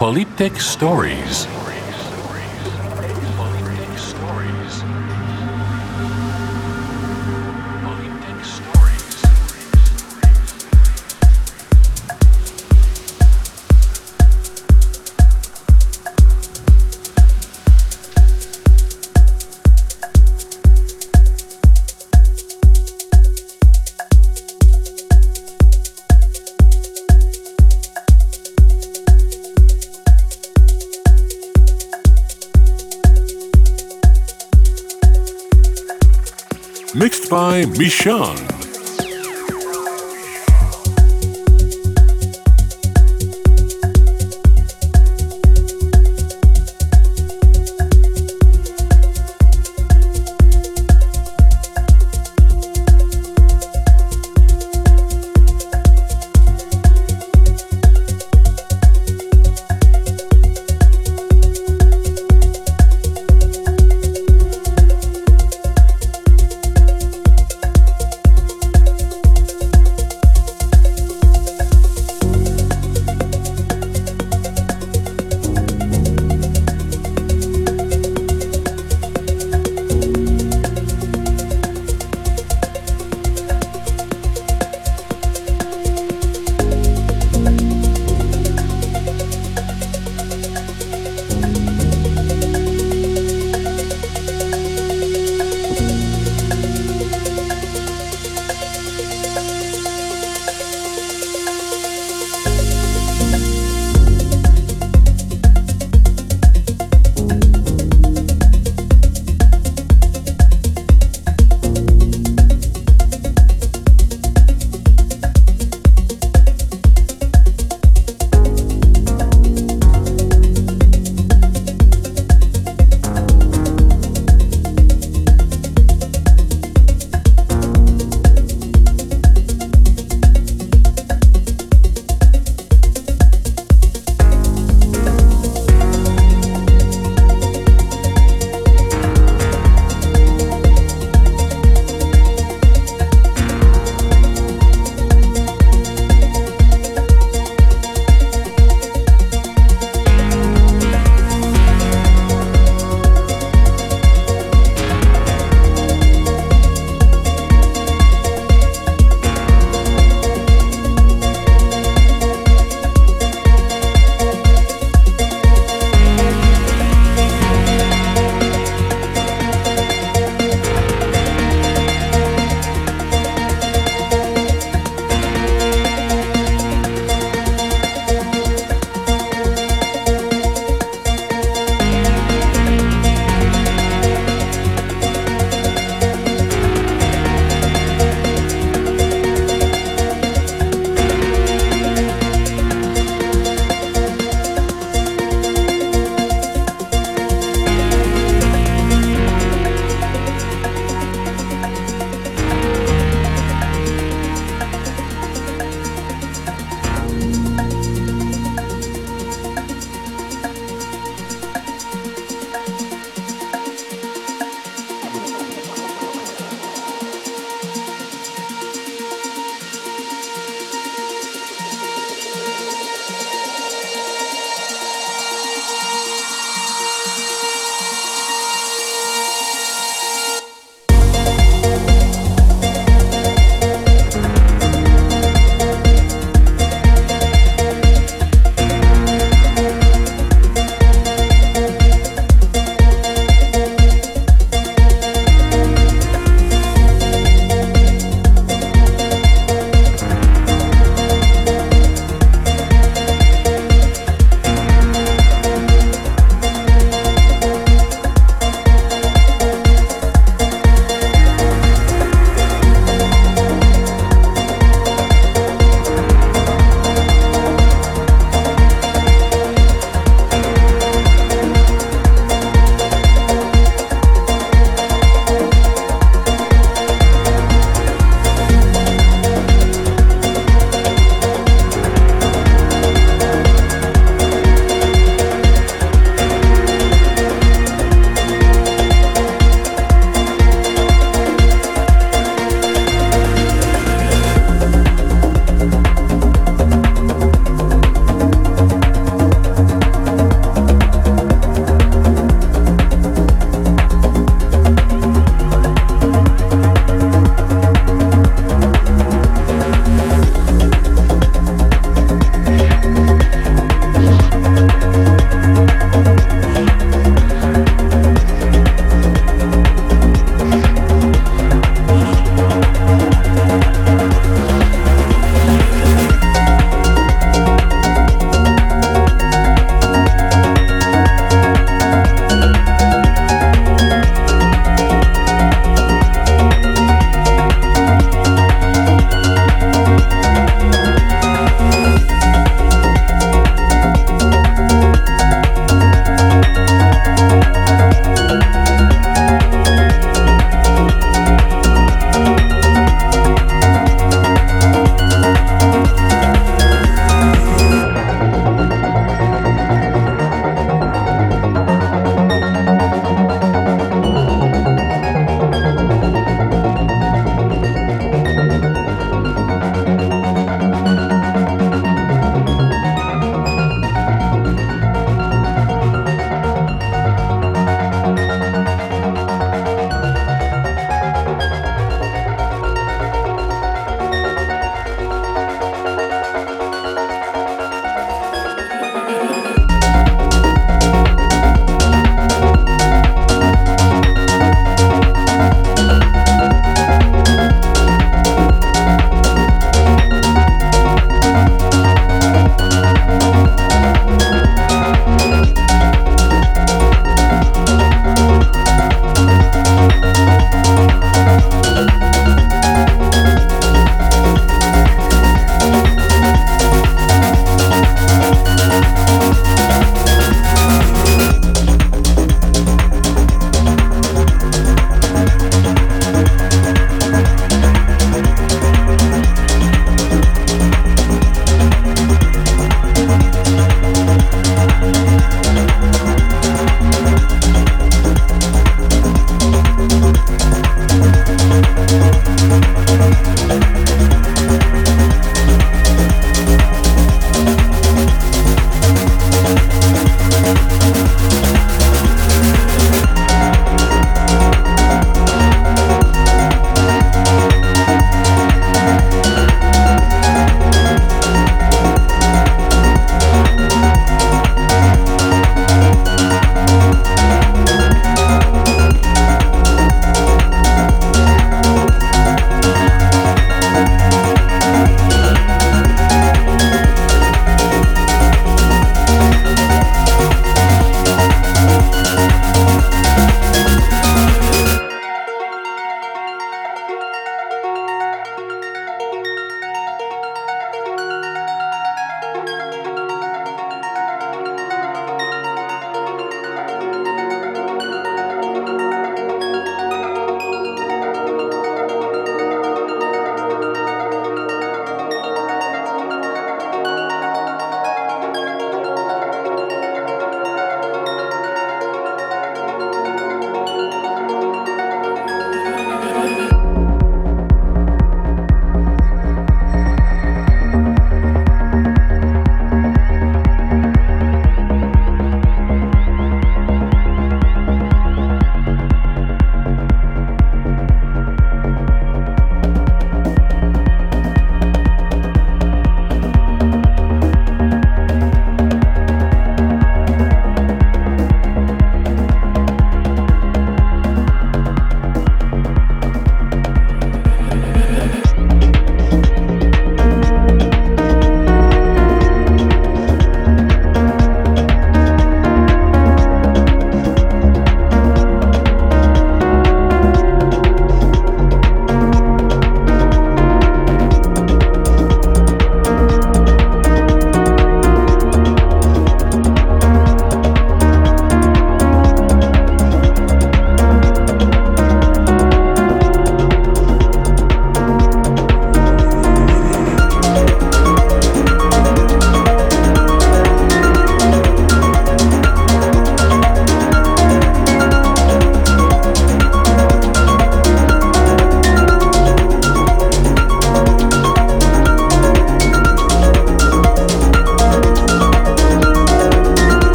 Polyptych Stories. Michonne.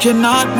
Cannot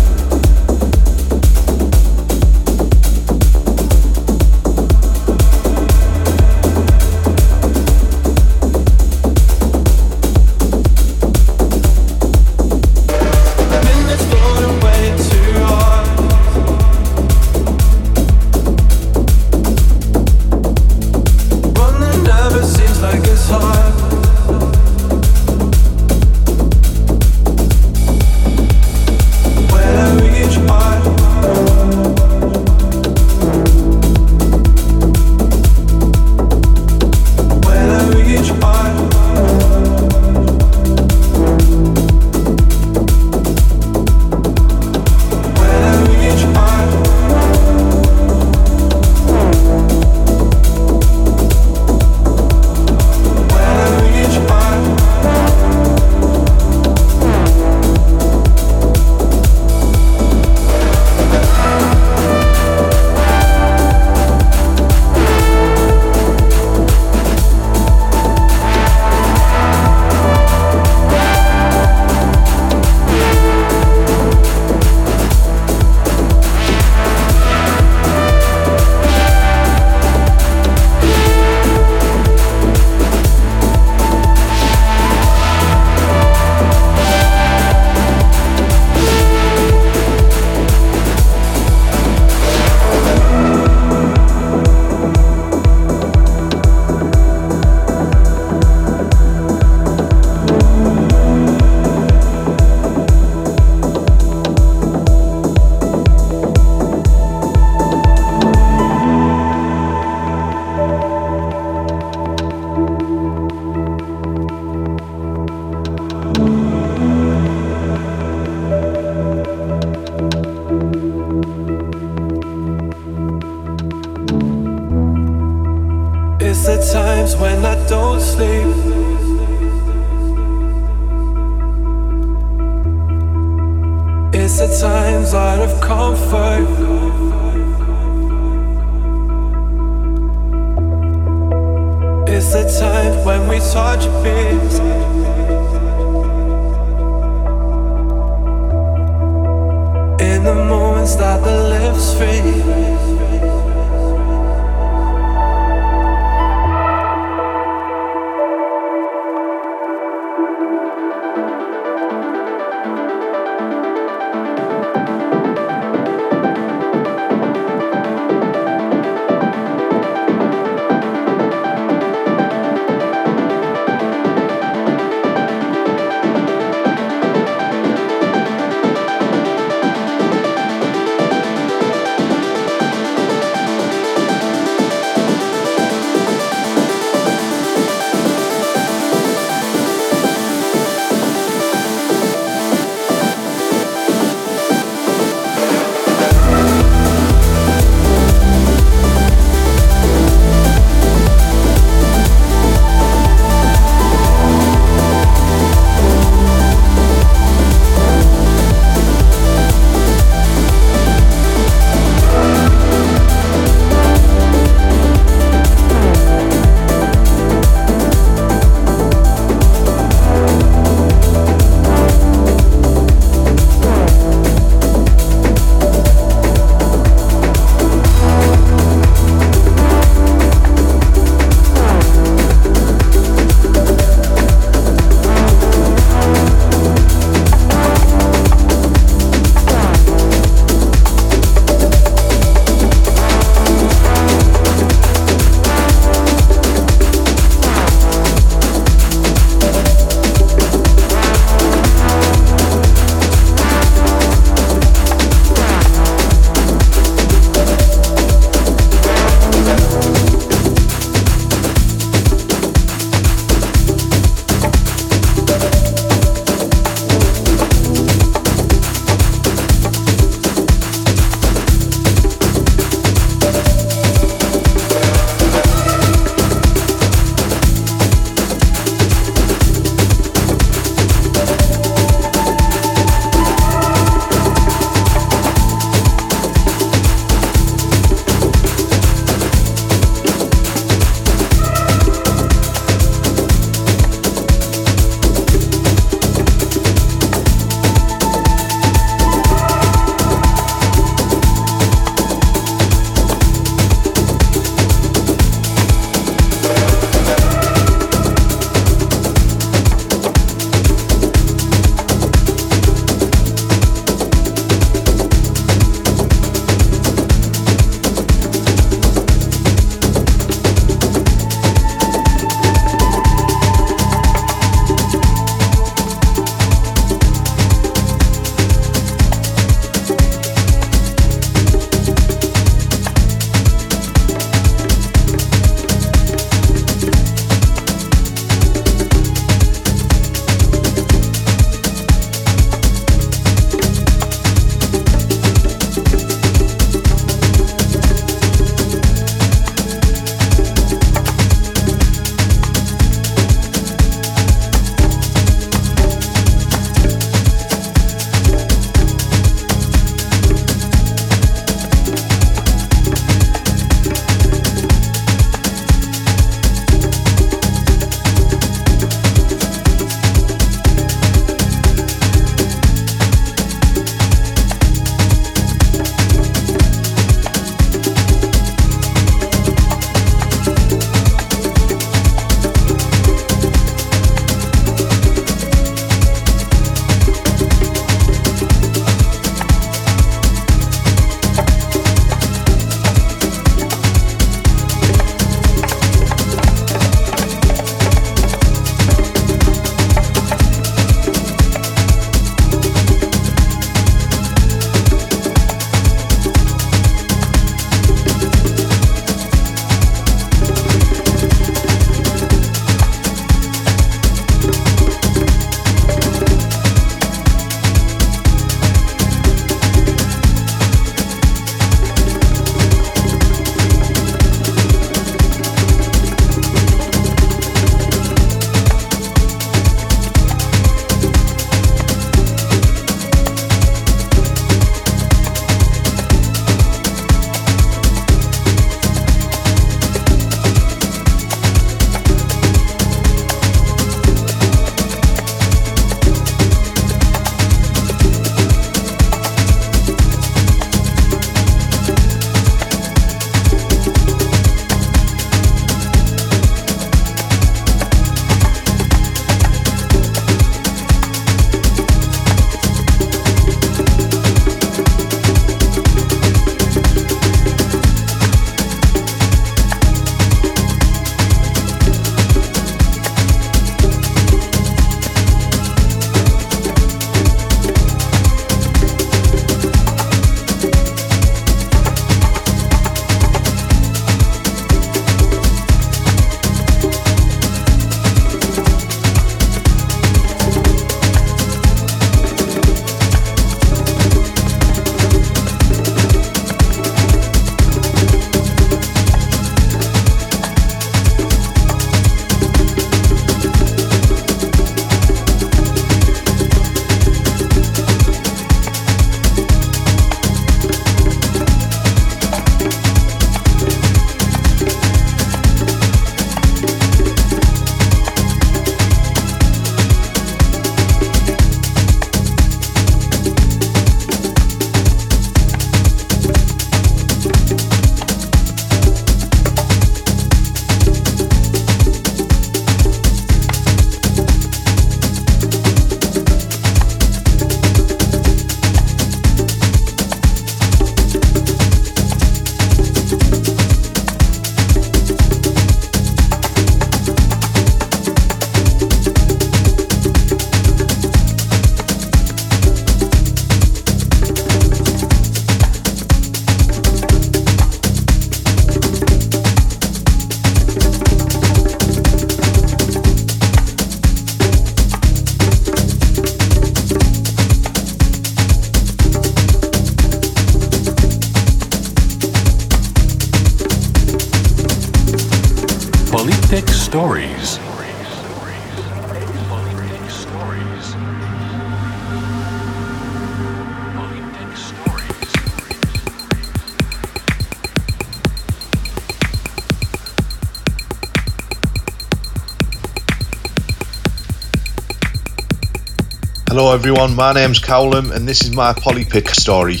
everyone, my name's Cowlam and this is my Polypic story.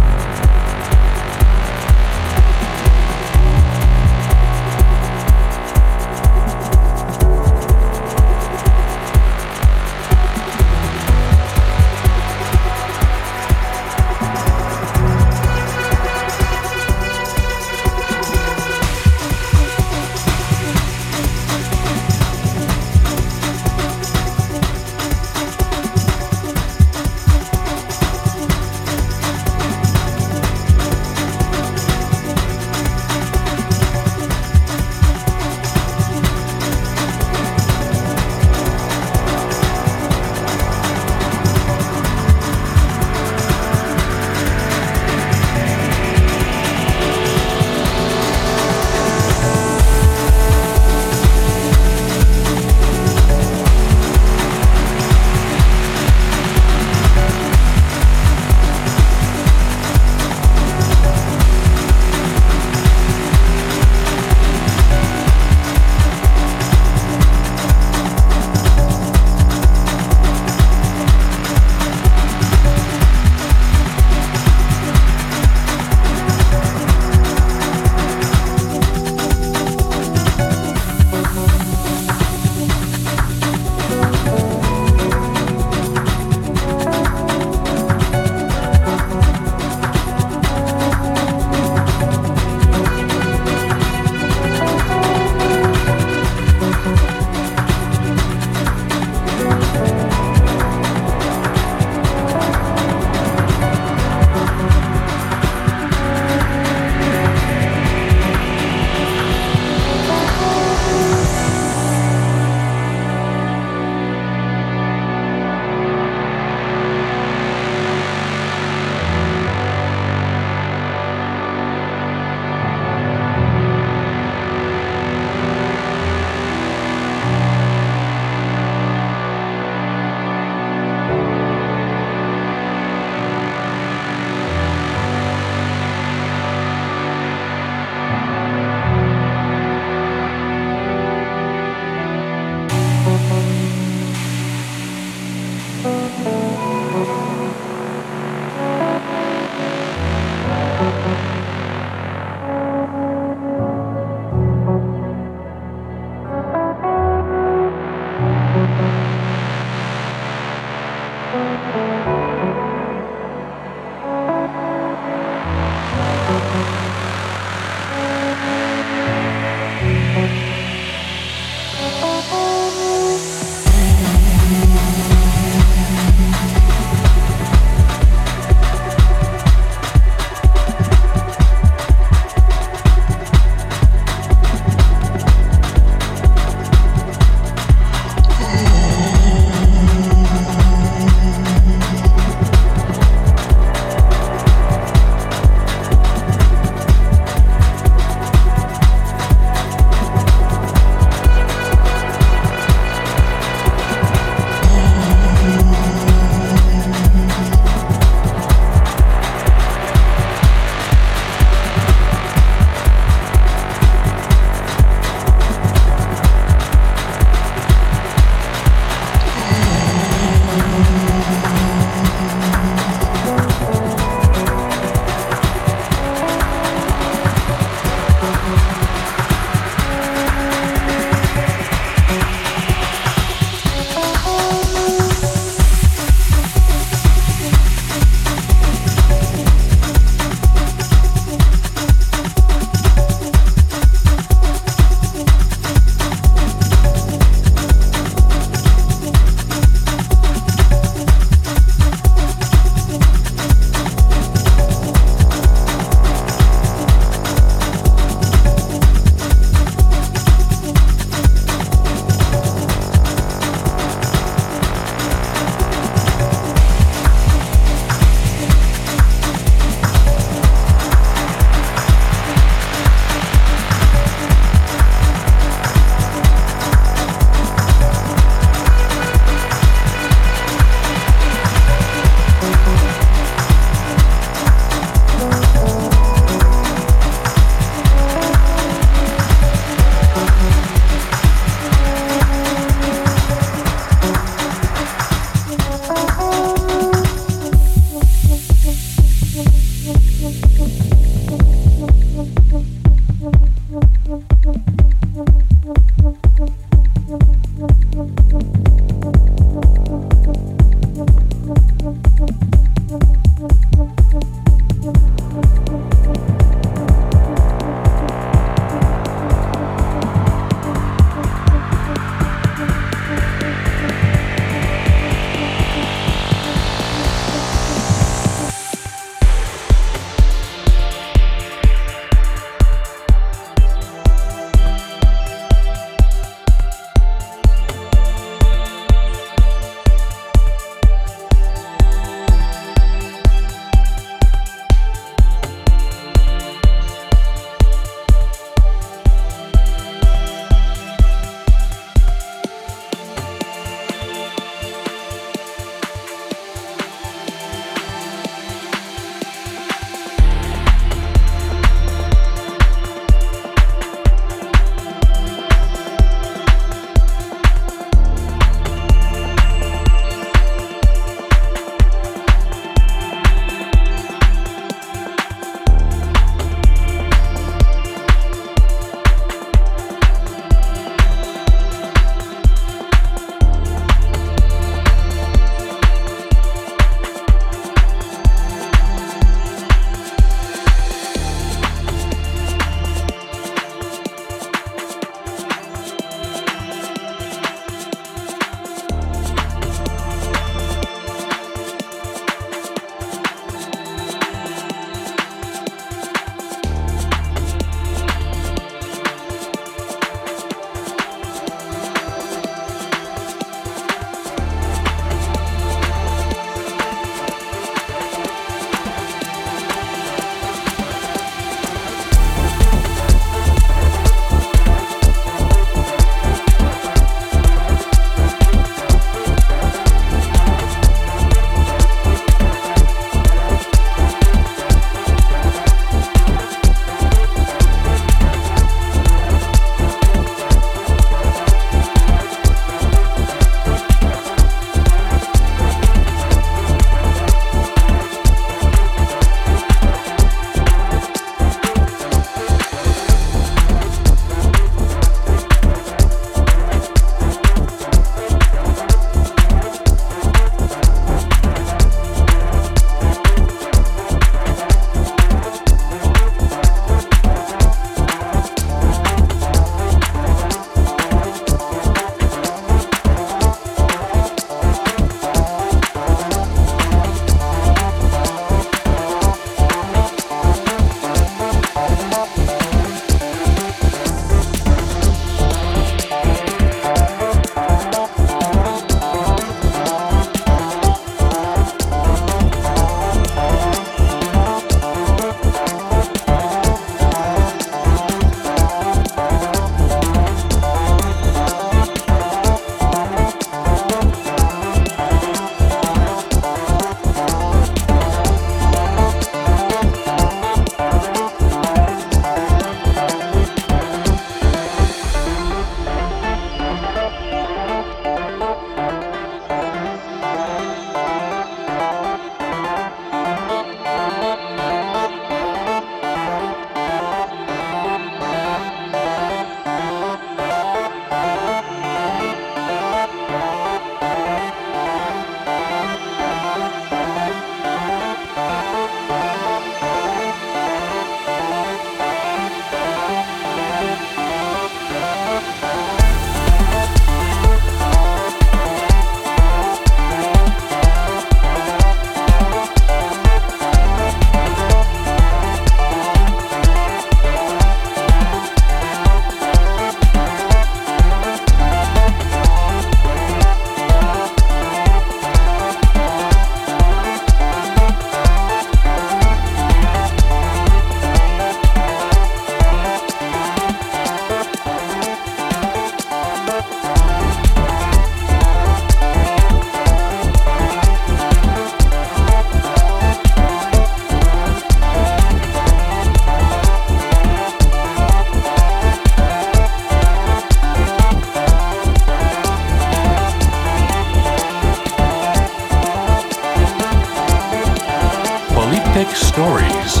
Stories.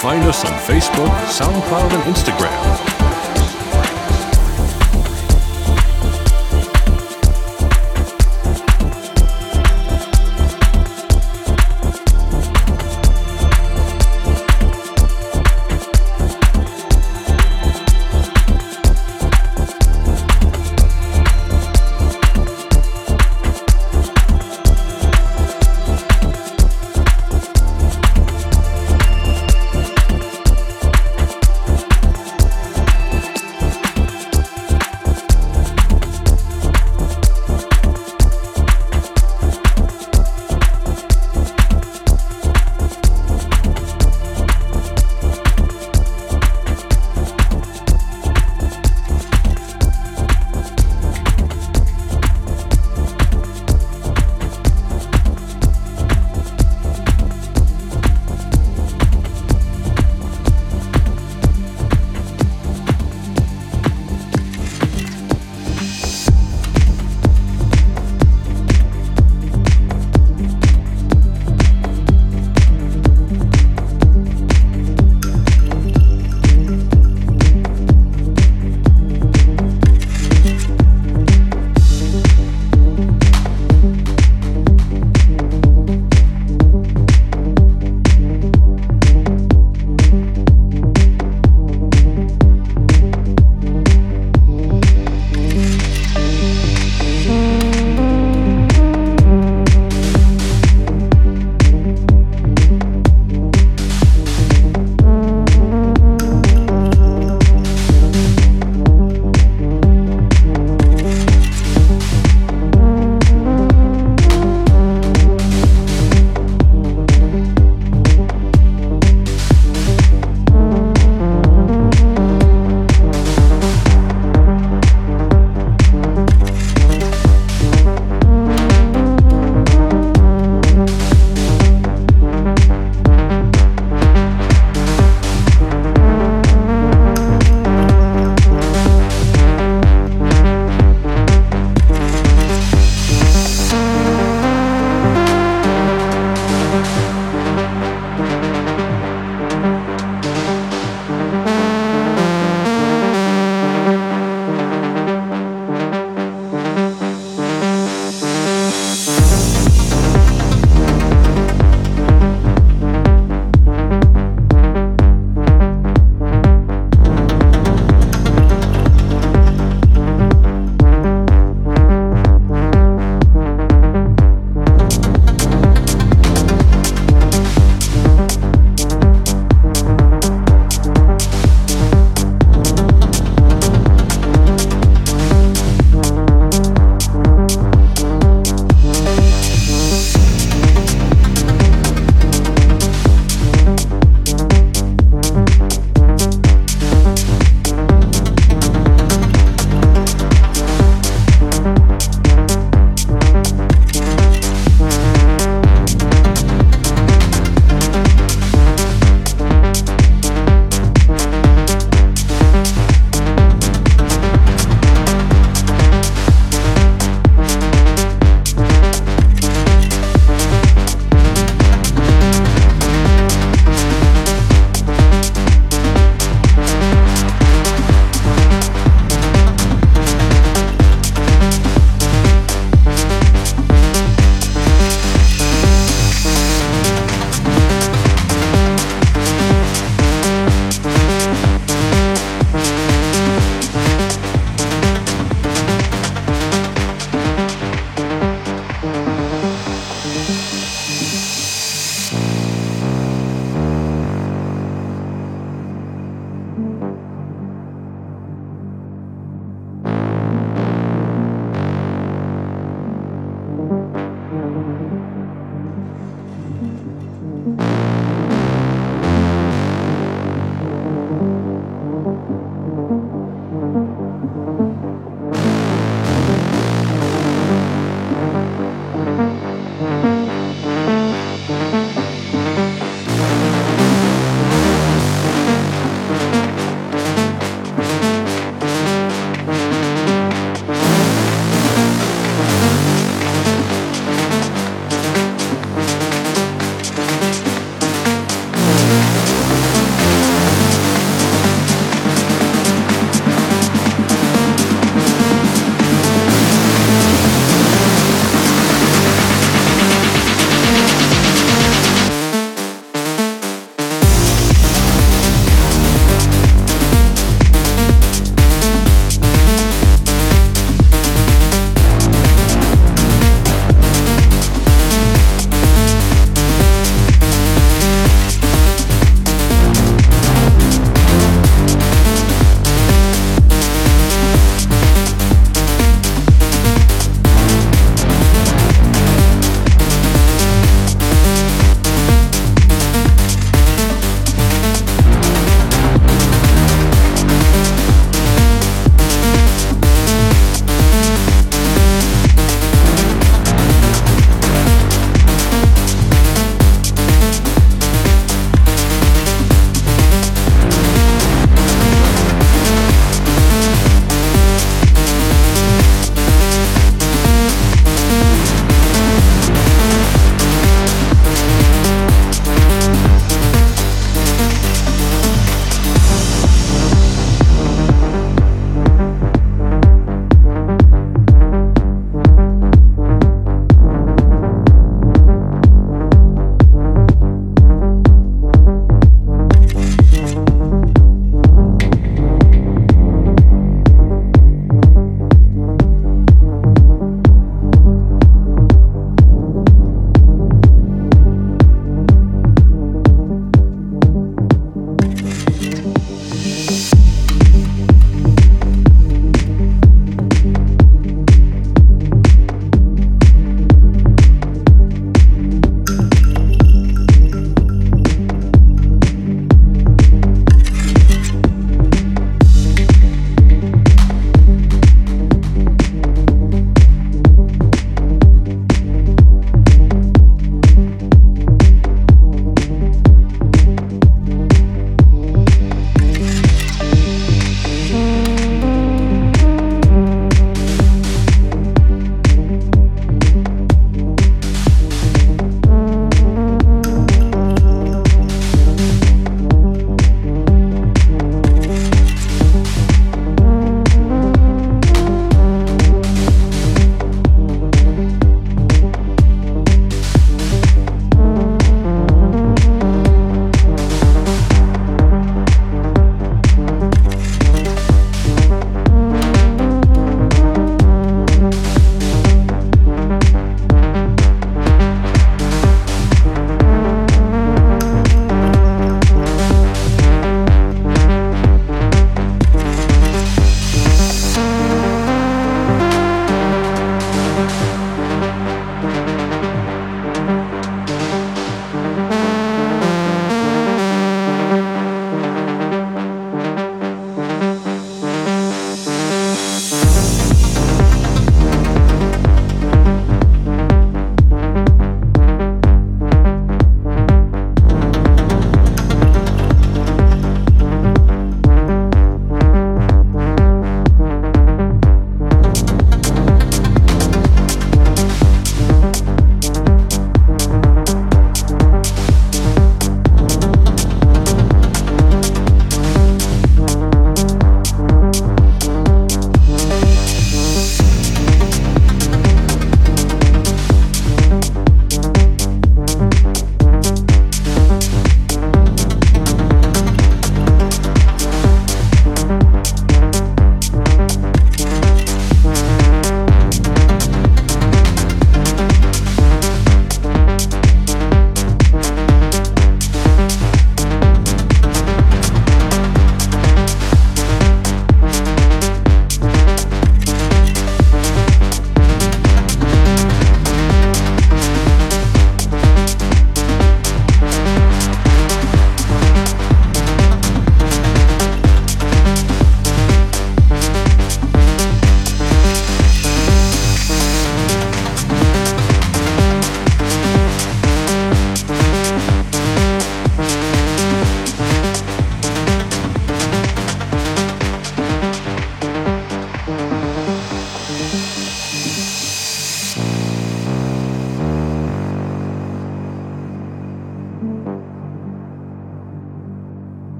Find us on Facebook, SoundCloud, and Instagram.